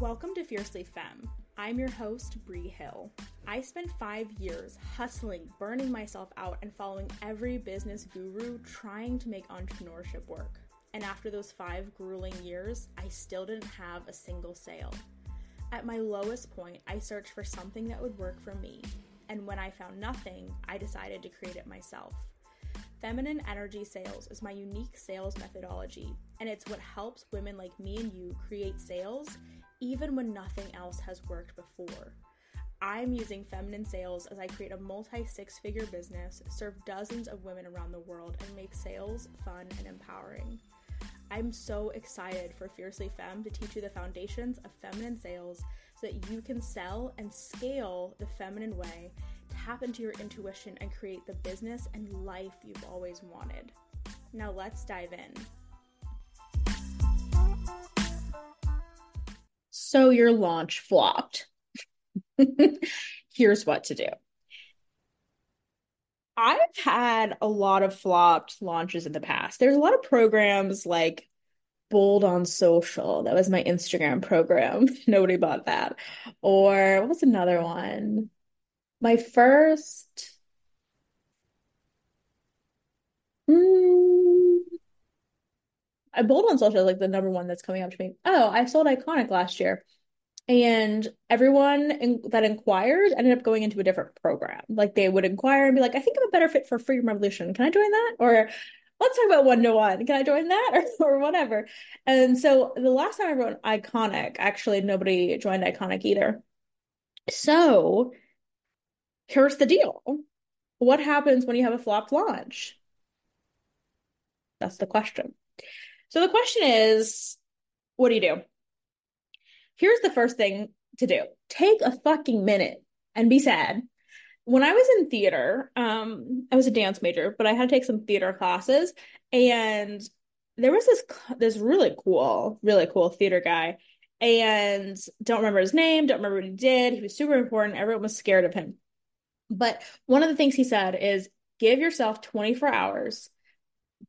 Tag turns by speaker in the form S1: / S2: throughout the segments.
S1: Welcome to Fiercely Femme. I'm your host, Bri Hill. I spent five years hustling, burning myself out, and following every business guru trying to make entrepreneurship work. And after those five grueling years, I still didn't have a single sale. At my lowest point, I searched for something that would work for me. And when I found nothing, I decided to create it myself. Feminine Energy Sales is my unique sales methodology, and it's what helps women like me and you create sales even when nothing else has worked before. I'm using feminine sales as I create a multi six figure business, serve dozens of women around the world, and make sales fun and empowering. I'm so excited for Fiercely Femme to teach you the foundations of feminine sales so that you can sell and scale the feminine way, tap into your intuition, and create the business and life you've always wanted. Now, let's dive in. So, your launch flopped. Here's what to do. I've had a lot of flopped launches in the past. There's a lot of programs like Bold on Social. That was my Instagram program. Nobody bought that. Or what was another one? My first. Mm, I Bold on Social like the number one that's coming up to me. Oh, I sold Iconic last year and everyone in, that inquired ended up going into a different program. Like they would inquire and be like, I think I'm a better fit for Freedom Revolution. Can I join that? Or let's talk about one to one. Can I join that? Or, or whatever. And so the last time I wrote Iconic, actually, nobody joined Iconic either. So here's the deal what happens when you have a flopped launch? That's the question. So the question is, what do you do? Here's the first thing to do take a fucking minute and be sad. When I was in theater, um, I was a dance major, but I had to take some theater classes, and there was this this really cool, really cool theater guy, and don't remember his name, don't remember what he did. He was super important. Everyone was scared of him. But one of the things he said is give yourself 24 hours,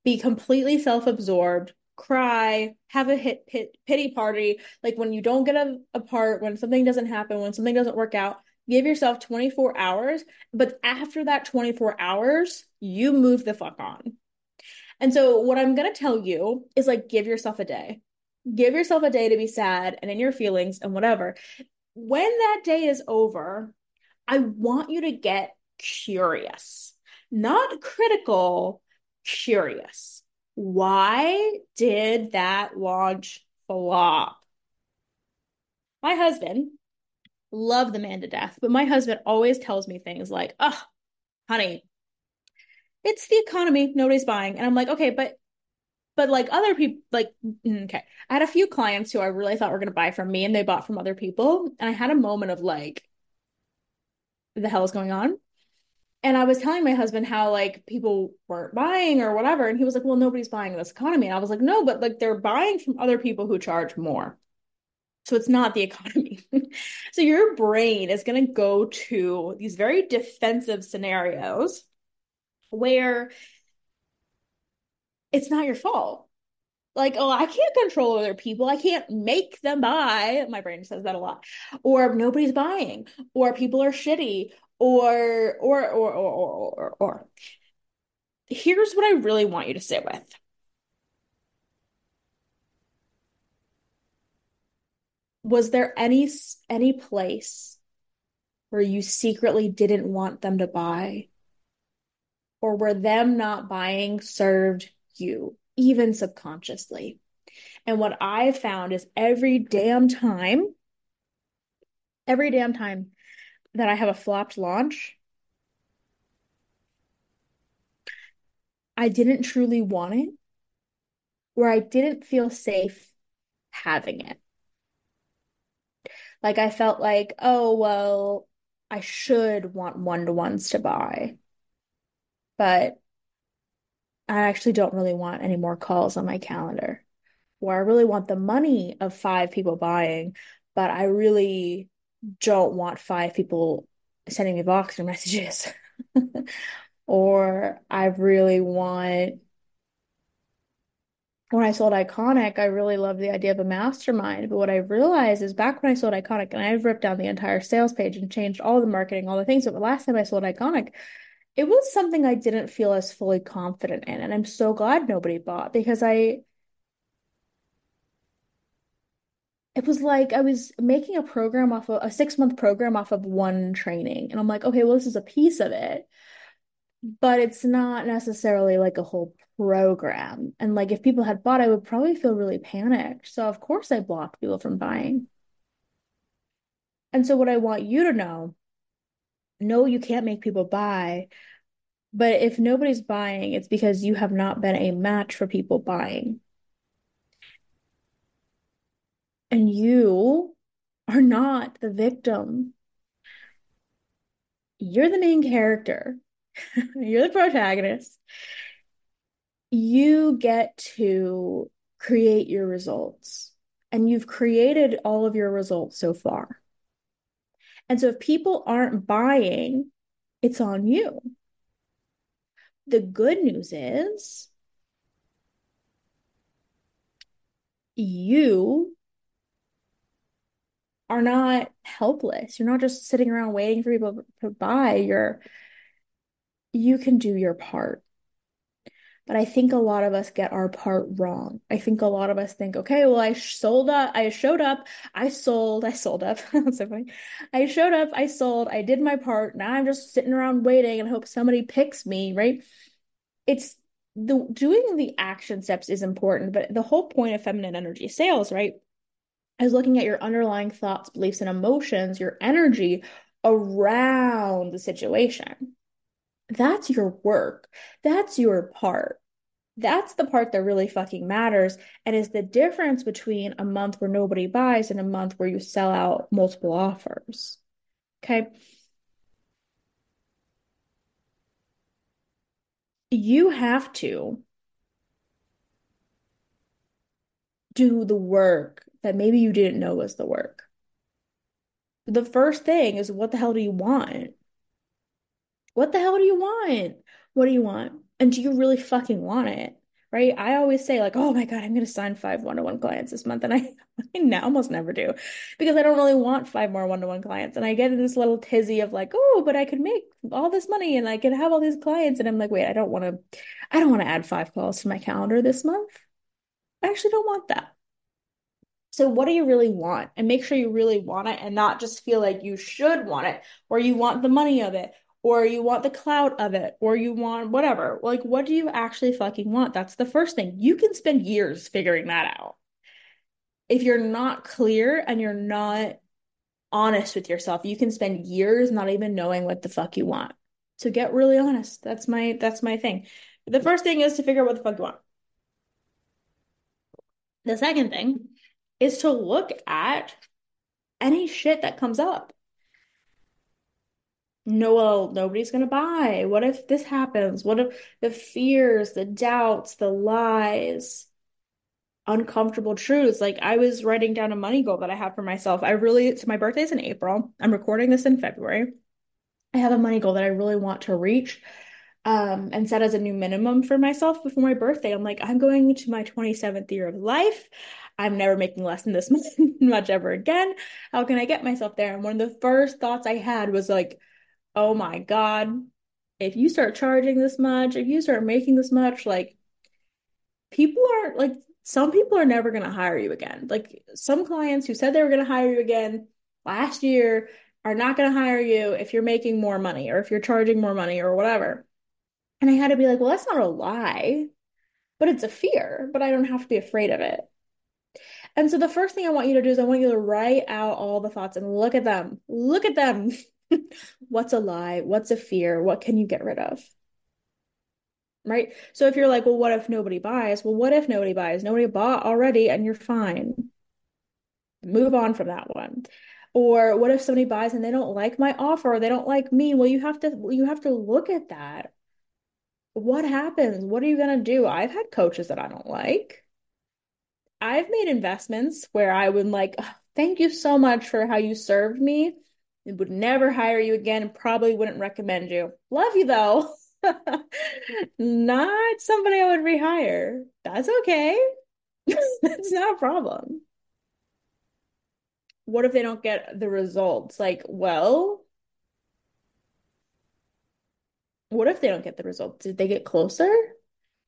S1: be completely self absorbed, cry, have a hit, hit pity party. Like when you don't get a, a part, when something doesn't happen, when something doesn't work out, give yourself 24 hours. But after that 24 hours, you move the fuck on. And so what I'm going to tell you is like, give yourself a day. Give yourself a day to be sad and in your feelings and whatever. When that day is over, I want you to get curious, not critical, curious why did that launch flop? My husband, love the man to death, but my husband always tells me things like, oh, honey, it's the economy, nobody's buying. And I'm like, okay, but but like other people like mm, okay i had a few clients who i really thought were going to buy from me and they bought from other people and i had a moment of like the hell is going on and I was telling my husband how like people weren't buying or whatever. And he was like, well, nobody's buying this economy. And I was like, no, but like they're buying from other people who charge more. So it's not the economy. so your brain is going to go to these very defensive scenarios where it's not your fault. Like, oh, I can't control other people. I can't make them buy. My brain says that a lot. Or nobody's buying, or people are shitty, or or or or or or, here's what I really want you to sit with. Was there any any place where you secretly didn't want them to buy? Or were them not buying served you, even subconsciously? And what I found is every damn time, every damn time that I have a flopped launch, I didn't truly want it, or I didn't feel safe having it. Like I felt like, oh, well, I should want one to ones to buy, but I actually don't really want any more calls on my calendar. Or I really want the money of five people buying, but I really don't want five people sending me Voxer messages. or I really want when I sold Iconic, I really loved the idea of a mastermind. But what I realized is back when I sold Iconic, and I've ripped down the entire sales page and changed all the marketing, all the things. But the last time I sold Iconic, it was something I didn't feel as fully confident in. And I'm so glad nobody bought because I, it was like I was making a program off of a six month program off of one training. And I'm like, okay, well, this is a piece of it, but it's not necessarily like a whole program. And like if people had bought, I would probably feel really panicked. So of course I blocked people from buying. And so what I want you to know, no, you can't make people buy, but if nobody's buying, it's because you have not been a match for people buying. And you are not the victim. You're the main character. You're the protagonist you get to create your results and you've created all of your results so far. And so if people aren't buying, it's on you. The good news is you are not helpless. You're not just sitting around waiting for people to buy. You're you can do your part. But I think a lot of us get our part wrong. I think a lot of us think, okay, well, I sold up, I showed up, I sold, I sold up. That's so funny. I showed up, I sold, I did my part. Now I'm just sitting around waiting and hope somebody picks me, right? It's the doing the action steps is important, but the whole point of feminine energy sales, right, is looking at your underlying thoughts, beliefs, and emotions, your energy around the situation. That's your work. That's your part. That's the part that really fucking matters and is the difference between a month where nobody buys and a month where you sell out multiple offers. Okay. You have to do the work that maybe you didn't know was the work. The first thing is what the hell do you want? What the hell do you want? What do you want? And do you really fucking want it? Right? I always say, like, oh my God, I'm going to sign five one to one clients this month. And I, I almost never do because I don't really want five more one to one clients. And I get in this little tizzy of like, oh, but I could make all this money and I could have all these clients. And I'm like, wait, I don't want to, I don't want to add five calls to my calendar this month. I actually don't want that. So, what do you really want? And make sure you really want it and not just feel like you should want it or you want the money of it or you want the clout of it, or you want whatever. Like, what do you actually fucking want? That's the first thing. You can spend years figuring that out. If you're not clear and you're not honest with yourself, you can spend years not even knowing what the fuck you want. So get really honest. That's my that's my thing. The first thing is to figure out what the fuck you want. The second thing is to look at any shit that comes up no, well, nobody's going to buy. What if this happens? What if the fears, the doubts, the lies, uncomfortable truths? Like I was writing down a money goal that I have for myself. I really, so my birthday's in April. I'm recording this in February. I have a money goal that I really want to reach um, and set as a new minimum for myself before my birthday. I'm like, I'm going into my 27th year of life. I'm never making less than this much ever again. How can I get myself there? And one of the first thoughts I had was like, oh my God, if you start charging this much, if you start making this much, like people are like, some people are never going to hire you again. Like some clients who said they were going to hire you again last year are not going to hire you if you're making more money or if you're charging more money or whatever. And I had to be like, well, that's not a lie, but it's a fear, but I don't have to be afraid of it. And so the first thing I want you to do is I want you to write out all the thoughts and look at them. Look at them. What's a lie? What's a fear? What can you get rid of? Right? So if you're like, well, what if nobody buys? Well, what if nobody buys? Nobody bought already and you're fine. Move on from that one. Or what if somebody buys and they don't like my offer or they don't like me? Well, you have to you have to look at that. What happens? What are you going to do? I've had coaches that I don't like. I've made investments where I would like, thank you so much for how you served me I would never hire you again and probably wouldn't recommend you. Love you though. Not somebody I would rehire. That's okay. That's not a problem. What if they don't get the results? Like, well, what if they don't get the results? Did they get closer?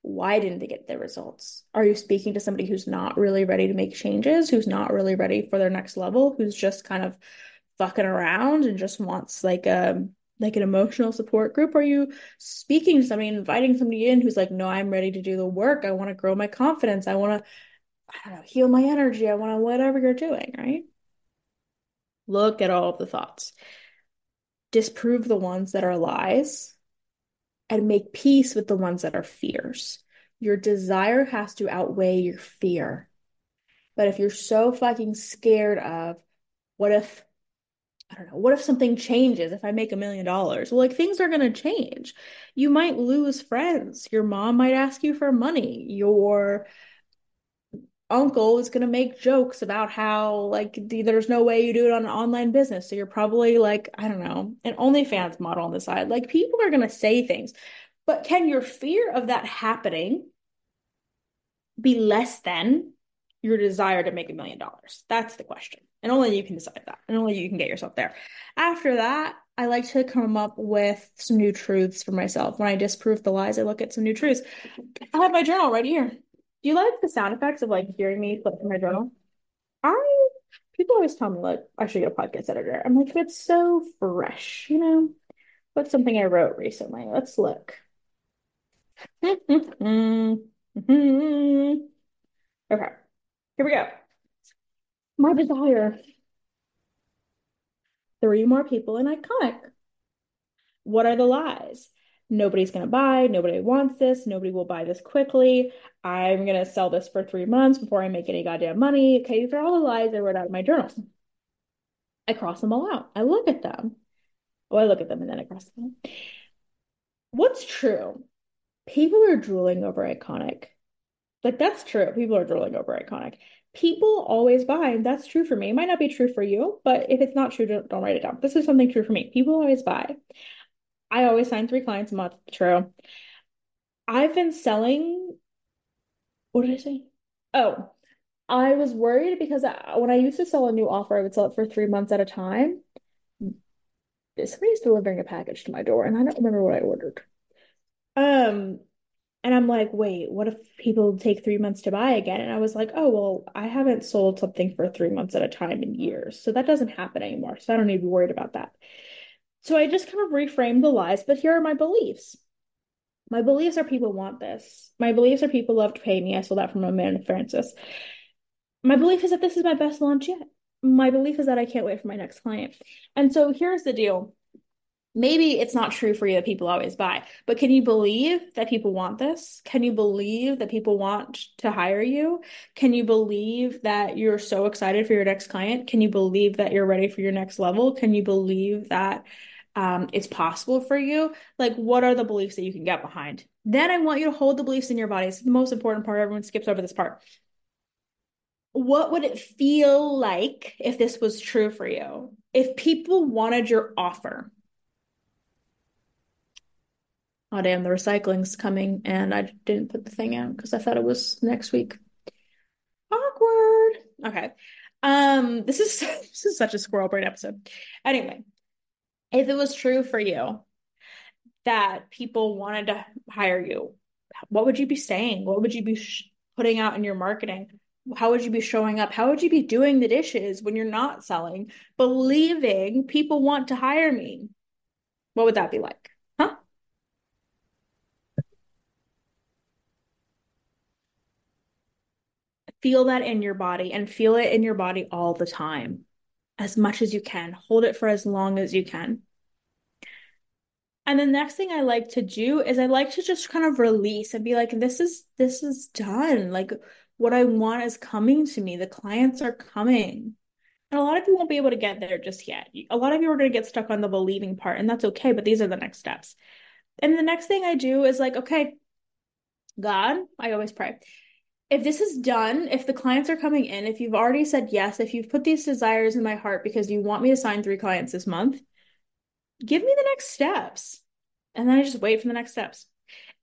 S1: Why didn't they get the results? Are you speaking to somebody who's not really ready to make changes, who's not really ready for their next level, who's just kind of fucking around and just wants like a like an emotional support group? Are you speaking to somebody, inviting somebody in who's like, no, I'm ready to do the work. I want to grow my confidence. I want to, I don't know, heal my energy. I want to whatever you're doing, right? Look at all of the thoughts. Disprove the ones that are lies and make peace with the ones that are fears. Your desire has to outweigh your fear. But if you're so fucking scared of what if, I don't know, what if something changes if I make a million dollars? Well, like things are going to change. You might lose friends. Your mom might ask you for money. Your uncle is going to make jokes about how like there's no way you do it on an online business. So you're probably like, I don't know, an OnlyFans model on the side. Like people are going to say things. But can your fear of that happening be less than your desire to make a million dollars? That's the question. And only you can decide that. And only you can get yourself there. After that, I like to come up with some new truths for myself. When I disprove the lies, I look at some new truths. I have my journal right here. Do you like the sound effects of like hearing me flip through my journal? I people always tell me like I should get a podcast editor. I'm like, it's so fresh, you know? What's something I wrote recently? Let's look. okay, here we go. My desire. Three more people in iconic. What are the lies? Nobody's going to buy, nobody wants this, nobody will buy this quickly. I'm going to sell this for three months before I make any goddamn money. Okay, these are all the lies I wrote out in my journal. I cross them all out. I look at them. Oh, I look at them and then I cross them. What's true? People are drooling over iconic. Like, that's true. People are drooling over iconic. People always buy, and that's true for me. It might not be true for you, but if it's not true, don't, don't write it down. This is something true for me. People always buy. I always sign three clients a month. True. I've been selling. What did I say? Oh, I was worried because I, when I used to sell a new offer, I would sell it for three months at a time. Somebody's delivering a package to my door, and I don't remember what I ordered. Um, and I'm like, wait, what if people take three months to buy again? And I was like, oh, well, I haven't sold something for three months at a time in years. So that doesn't happen anymore. So I don't need to be worried about that. So I just kind of reframed the lies, but here are my beliefs. My beliefs are people want this. My beliefs are people love to pay me. I stole that from Amanda Frances. My belief is that this is my best launch yet. My belief is that I can't wait for my next client. And so here's the deal maybe it's not true for you that people always buy, but can you believe that people want this? Can you believe that people want to hire you? Can you believe that you're so excited for your next client? Can you believe that you're ready for your next level? Can you believe that um, it's possible for you? Like, what are the beliefs that you can get behind? Then I want you to hold the beliefs in your body. It's the most important part. Everyone skips over this part. What would it feel like if this was true for you? If people wanted your offer, oh damn, the recycling's coming and I didn't put the thing out because I thought it was next week. Awkward. Okay. Um, this is this is such a squirrel brain episode. Anyway, if it was true for you that people wanted to hire you, what would you be saying? What would you be sh- putting out in your marketing? How would you be showing up? How would you be doing the dishes when you're not selling, believing people want to hire me? What would that be like? Huh? Feel that in your body and feel it in your body all the time, as much as you can. Hold it for as long as you can. And the next thing I like to do is I like to just kind of release and be like, this is this is done. Like what I want is coming to me. The clients are coming. And a lot of you won't be able to get there just yet. A lot of you are going to get stuck on the believing part, and that's okay, but these are the next steps. And the next thing I do is like, okay, God, I always pray if this is done, if the clients are coming in, if you've already said yes, if you've put these desires in my heart because you want me to sign three clients this month, give me the next steps. And then I just wait for the next steps.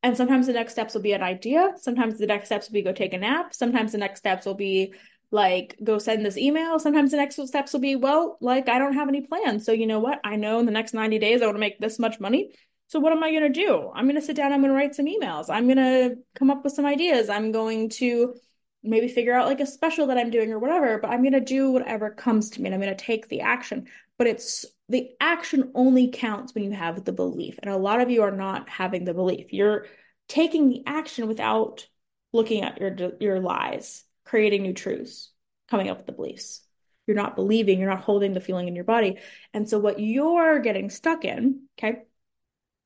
S1: And sometimes the next steps will be an idea. Sometimes the next steps will be go take a nap. Sometimes the next steps will be like go send this email. Sometimes the next steps will be, well, like I don't have any plans. So you know what? I know in the next 90 days I want to make this much money. So what am I going to do? I'm going to sit down, I'm going to write some emails. I'm going to come up with some ideas. I'm going to maybe figure out like a special that I'm doing or whatever, but I'm going to do whatever comes to me and I'm going to take the action. But it's the action only counts when you have the belief. And a lot of you are not having the belief. You're taking the action without looking at your your lies, creating new truths, coming up with the beliefs. You're not believing, you're not holding the feeling in your body. And so what you're getting stuck in, okay?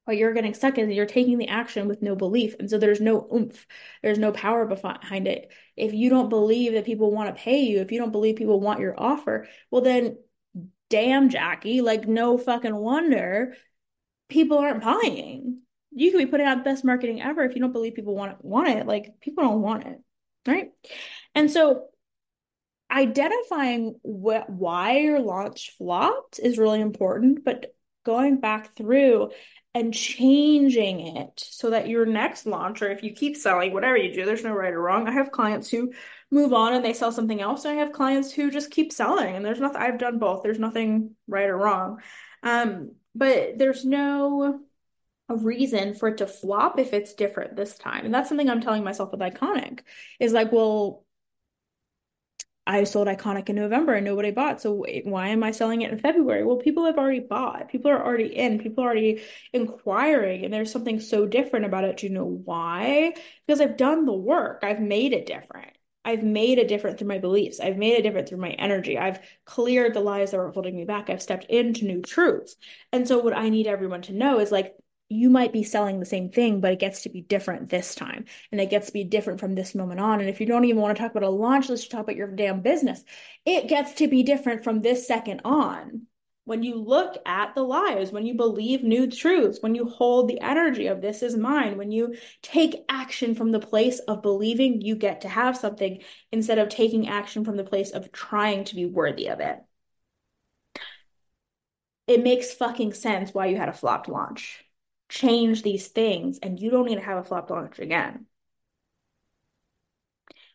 S1: What you're getting stuck in you're taking the action with no belief. And so there's no oomph, there's no power behind it. If you don't believe that people want to pay you, if you don't believe people want your offer, well, then damn, Jackie, like no fucking wonder people aren't buying. You could be putting out the best marketing ever if you don't believe people want it, want it. Like people don't want it, right? And so identifying wh- why your launch flopped is really important, but going back through and changing it so that your next launch, or if you keep selling, whatever you do, there's no right or wrong. I have clients who move on and they sell something else, and I have clients who just keep selling, and there's nothing. I've done both. There's nothing right or wrong, um, but there's no a reason for it to flop if it's different this time. And that's something I'm telling myself with Iconic is like, well, I sold Iconic in November and nobody bought. So why am I selling it in February? Well, people have already bought. People are already in. People are already inquiring. And there's something so different about it. Do you know why? Because I've done the work. I've made it different. I've made it different through my beliefs. I've made it different through my energy. I've cleared the lies that were holding me back. I've stepped into new truths. And so what I need everyone to know is like you might be selling the same thing, but it gets to be different this time. And it gets to be different from this moment on. And if you don't even want to talk about a launch, let's talk about your damn business. It gets to be different from this second on. When you look at the lies, when you believe new truths, when you hold the energy of this is mine, when you take action from the place of believing you get to have something instead of taking action from the place of trying to be worthy of it. It makes fucking sense why you had a flopped launch change these things and you don't need to have a flop launch again.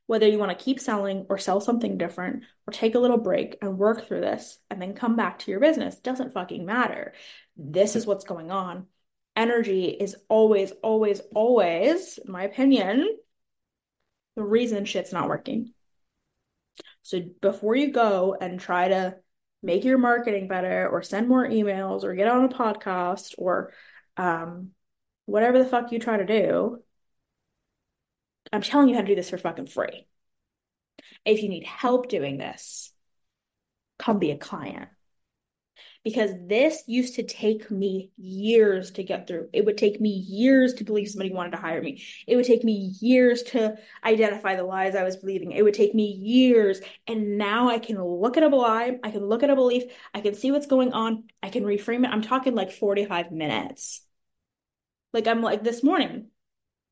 S1: Whether you want to keep selling or sell something different or take a little break and work through this and then come back to your business doesn't fucking matter. This is what's going on. Energy is always, always, always, my opinion, the reason shit's not working. So before you go and try to make your marketing better or send more emails or get on a podcast or um, whatever the fuck you try to do, I'm telling you how to do this for fucking free. If you need help doing this, come be a client. Because this used to take me years to get through. It would take me years to believe somebody wanted to hire me. It would take me years to identify the lies I was believing. It would take me years. And now I can look at a lie, I can look at a belief, I can see what's going on, I can reframe it. I'm talking like 45 minutes. Like I'm like this morning,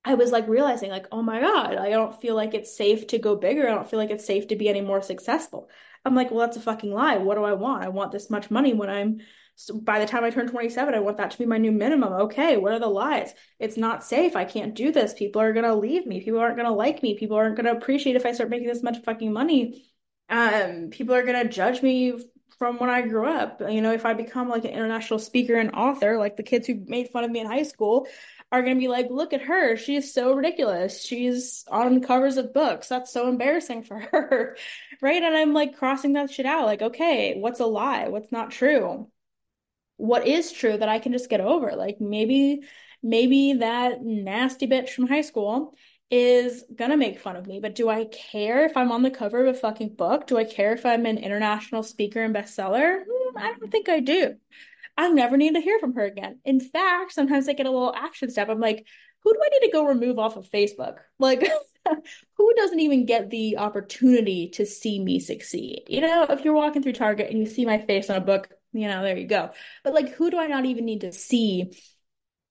S1: I was like realizing like, oh my God, I don't feel like it's safe to go bigger. I don't feel like it's safe to be any more successful. I'm like, well, that's a fucking lie. What do I want? I want this much money when I'm so by the time I turn 27, I want that to be my new minimum. Okay, what are the lies? It's not safe. I can't do this. People are gonna leave me. People aren't gonna like me. People aren't gonna appreciate if I start making this much fucking money. Um, people are gonna judge me from when I grew up. You know, if I become like an international speaker and author, like the kids who made fun of me in high school, are going to be like, look at her. She's so ridiculous. She's on covers of books. That's so embarrassing for her. right. And I'm like crossing that shit out. Like, okay, what's a lie? What's not true? What is true that I can just get over? Like, maybe, maybe that nasty bitch from high school is gonna make fun of me, but do I care if I'm on the cover of a fucking book? Do I care if I'm an international speaker and bestseller? Mm, I don't think I do. I never need to hear from her again. In fact, sometimes I get a little action step. I'm like, who do I need to go remove off of Facebook? Like, who doesn't even get the opportunity to see me succeed? You know, if you're walking through Target and you see my face on a book, you know, there you go. But like, who do I not even need to see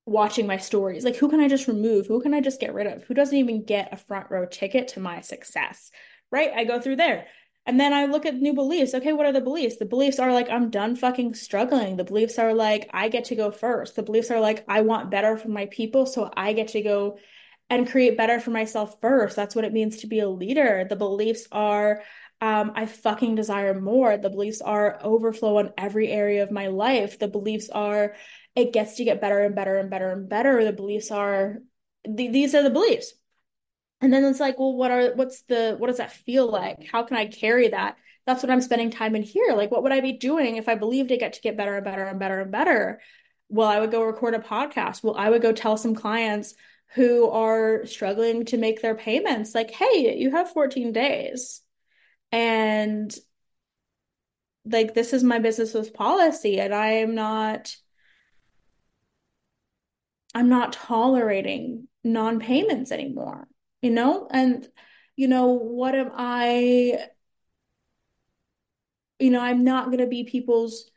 S1: watching my stories? Like, who can I just remove? Who can I just get rid of? Who doesn't even get a front row ticket to my success? Right? I go through there. And then I look at new beliefs. Okay, what are the beliefs? The beliefs are like, I'm done fucking struggling. The beliefs are like, I get to go first. The beliefs are like, I want better for my people, so I get to go and create better for myself first. That's what it means to be a leader. The beliefs are, um, I fucking desire more. The beliefs are overflow in every area of my life. The beliefs are, it gets to get better and better and better and better. The beliefs are, th these are the beliefs. And then it's like, well, what are what's the what does that feel like? How can I carry that? That's what I'm spending time in here. Like, what would I be doing if I believed it get to get better and better and better and better? Well, I would go record a podcast. Well, I would go tell some clients who are struggling to make their payments, like, hey, you have 14 days. And like this is my business with policy, and I am not I'm not tolerating non-payments anymore you know? And, you know, what am I, you know, I'm not going to be people's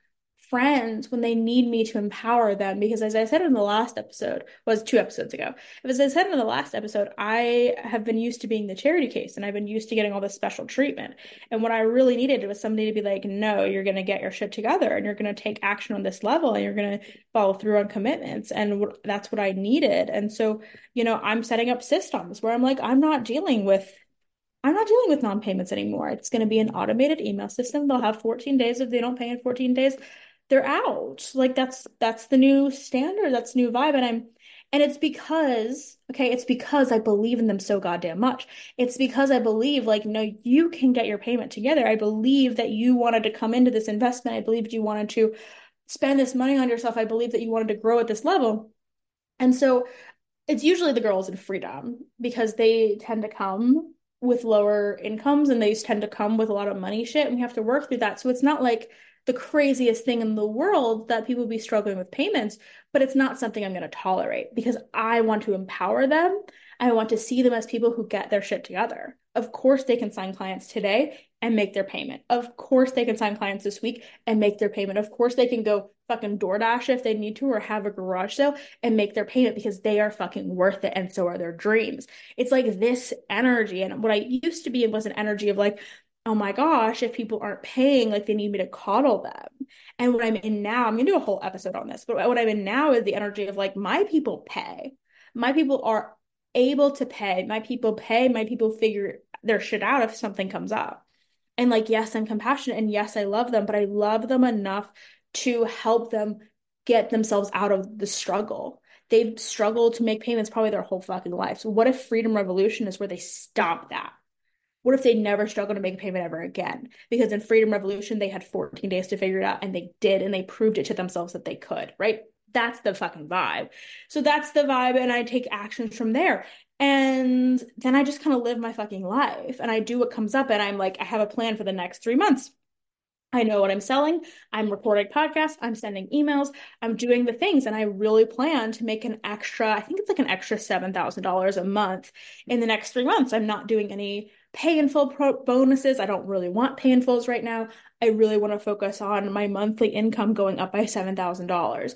S1: friends when they need me to empower them because as I said in the last episode was two episodes ago as I said in the last episode I have been used to being the charity case and I've been used to getting all this special treatment and what I really needed was somebody to be like no you're going to get your shit together and you're going to take action on this level and you're going to follow through on commitments and that's what I needed and so you know I'm setting up systems where I'm like I'm not dealing with I'm not dealing with non-payments anymore. It's going to be an automated email system. They'll have 14 days if they don't pay in 14 days they're out. Like that's that's the new standard, that's new vibe. And I'm and it's because, okay, it's because I believe in them so goddamn much. It's because I believe, like, no, you can get your payment together. I believe that you wanted to come into this investment. I believed you wanted to spend this money on yourself. I believe that you wanted to grow at this level. And so it's usually the girls in freedom because they tend to come with lower incomes and they tend to come with a lot of money shit. And we have to work through that. So it's not like the craziest thing in the world that people be struggling with payments, but it's not something I'm going to tolerate because I want to empower them. I want to see them as people who get their shit together. Of course, they can sign clients today and make their payment. Of course, they can sign clients this week and make their payment. Of course, they can go fucking DoorDash if they need to or have a garage sale and make their payment because they are fucking worth it and so are their dreams. It's like this energy. And what I used to be was an energy of like, oh my gosh, if people aren't paying, like they need me to coddle them. And what I'm in now, I'm gonna do a whole episode on this, but what I'm in now is the energy of like, my people pay. My people are able to pay. My people pay. My people figure their shit out if something comes up. And like, yes, I'm compassionate and yes, I love them, but I love them enough to help them get themselves out of the struggle. They've struggled to make payments probably their whole fucking life. So what if Freedom Revolution is where they stop that? What if they never struggle to make a payment ever again? Because in Freedom Revolution, they had 14 days to figure it out and they did, and they proved it to themselves that they could, right? That's the fucking vibe. So that's the vibe, and I take actions from there. And then I just kind of live my fucking life and I do what comes up, and I'm like, I have a plan for the next three months. I know what I'm selling. I'm recording podcasts. I'm sending emails. I'm doing the things. And I really plan to make an extra, I think it's like an extra $7,000 a month in the next three months. I'm not doing any pay in full pro- bonuses. I don't really want pay in fulls right now. I really want to focus on my monthly income going up by $7,000.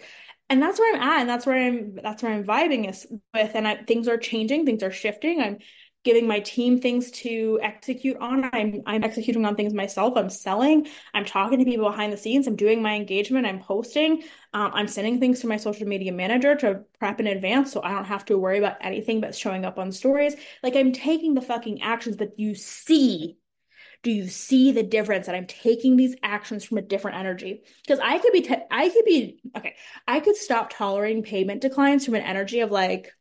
S1: And that's where I'm at, and that's where I'm. That's where I'm vibing is with. And I, things are changing, things are shifting. I'm giving my team things to execute on. I'm I'm executing on things myself. I'm selling. I'm talking to people behind the scenes. I'm doing my engagement. I'm posting. Um, I'm sending things to my social media manager to prep in advance so I don't have to worry about anything that's showing up on stories. Like I'm taking the fucking actions, but you see do you see the difference that I'm taking these actions from a different energy? Because I could be, I could be, okay, I could stop tolerating payment declines from an energy of like,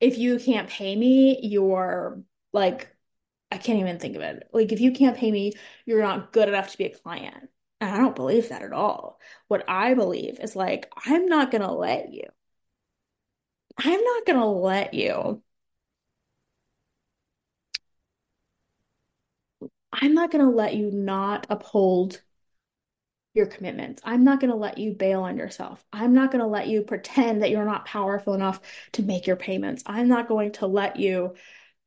S1: if you can't pay me, you're like, I can't even think of it. Like, if you can't pay me, you're not good enough to be a client. And I don't believe that at all. What I believe is like, I'm not going to let you. I'm not going to let you. I'm not going to let you not uphold your commitments. I'm not going to let you bail on yourself. I'm not going to let you pretend that you're not powerful enough to make your payments. I'm not going to let you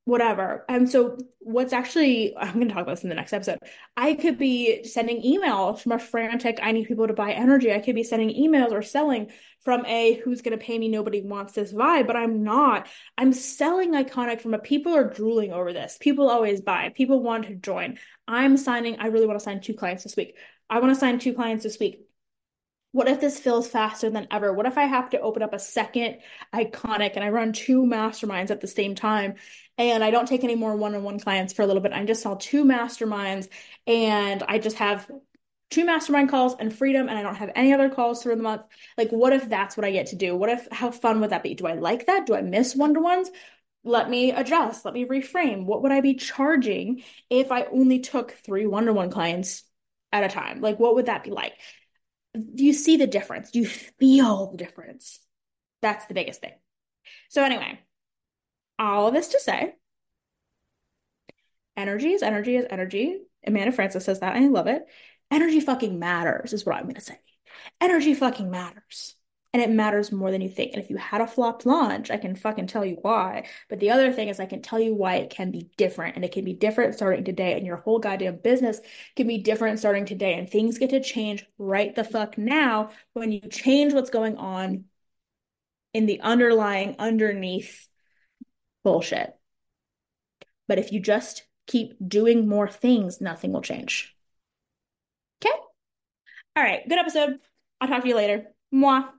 S1: whatever. And so what's actually, I'm going to talk about this in the next episode. I could be sending emails from a frantic, I need people to buy energy. I could be sending emails or selling from a who's going to pay me, nobody wants this vibe, but I'm not. I'm selling iconic from a people are drooling over this. People always buy. People want to join. I'm signing, I really want to sign two clients this week. I want to sign two clients this week what if this feels faster than ever? What if I have to open up a second iconic and I run two masterminds at the same time and I don't take any more one on one clients for a little bit? I just sell two masterminds and I just have two mastermind calls and freedom and I don't have any other calls through the month. Like, what if that's what I get to do? What if, how fun would that be? Do I like that? Do I miss one to ones? Let me adjust. Let me reframe. What would I be charging if I only took three one to one clients at a time? Like, what would that be like? do you see the difference? Do you feel the difference? That's the biggest thing. So, anyway, all of this to say, energy is energy is energy. Amanda Frances says that, and I love it. Energy fucking matters, is what I'm to say. Energy fucking matters and it matters more than you think. And if you had a flopped launch, I can fucking tell you why. But the other thing is, I can tell you why it can be different, and it can be different starting today, and your whole goddamn business can be different starting today. And things get to change right the fuck now when you change what's going on in the underlying, underneath bullshit. But if you just keep doing more things, nothing will change. Okay? All right, good episode. I'll talk to you later. Mwah.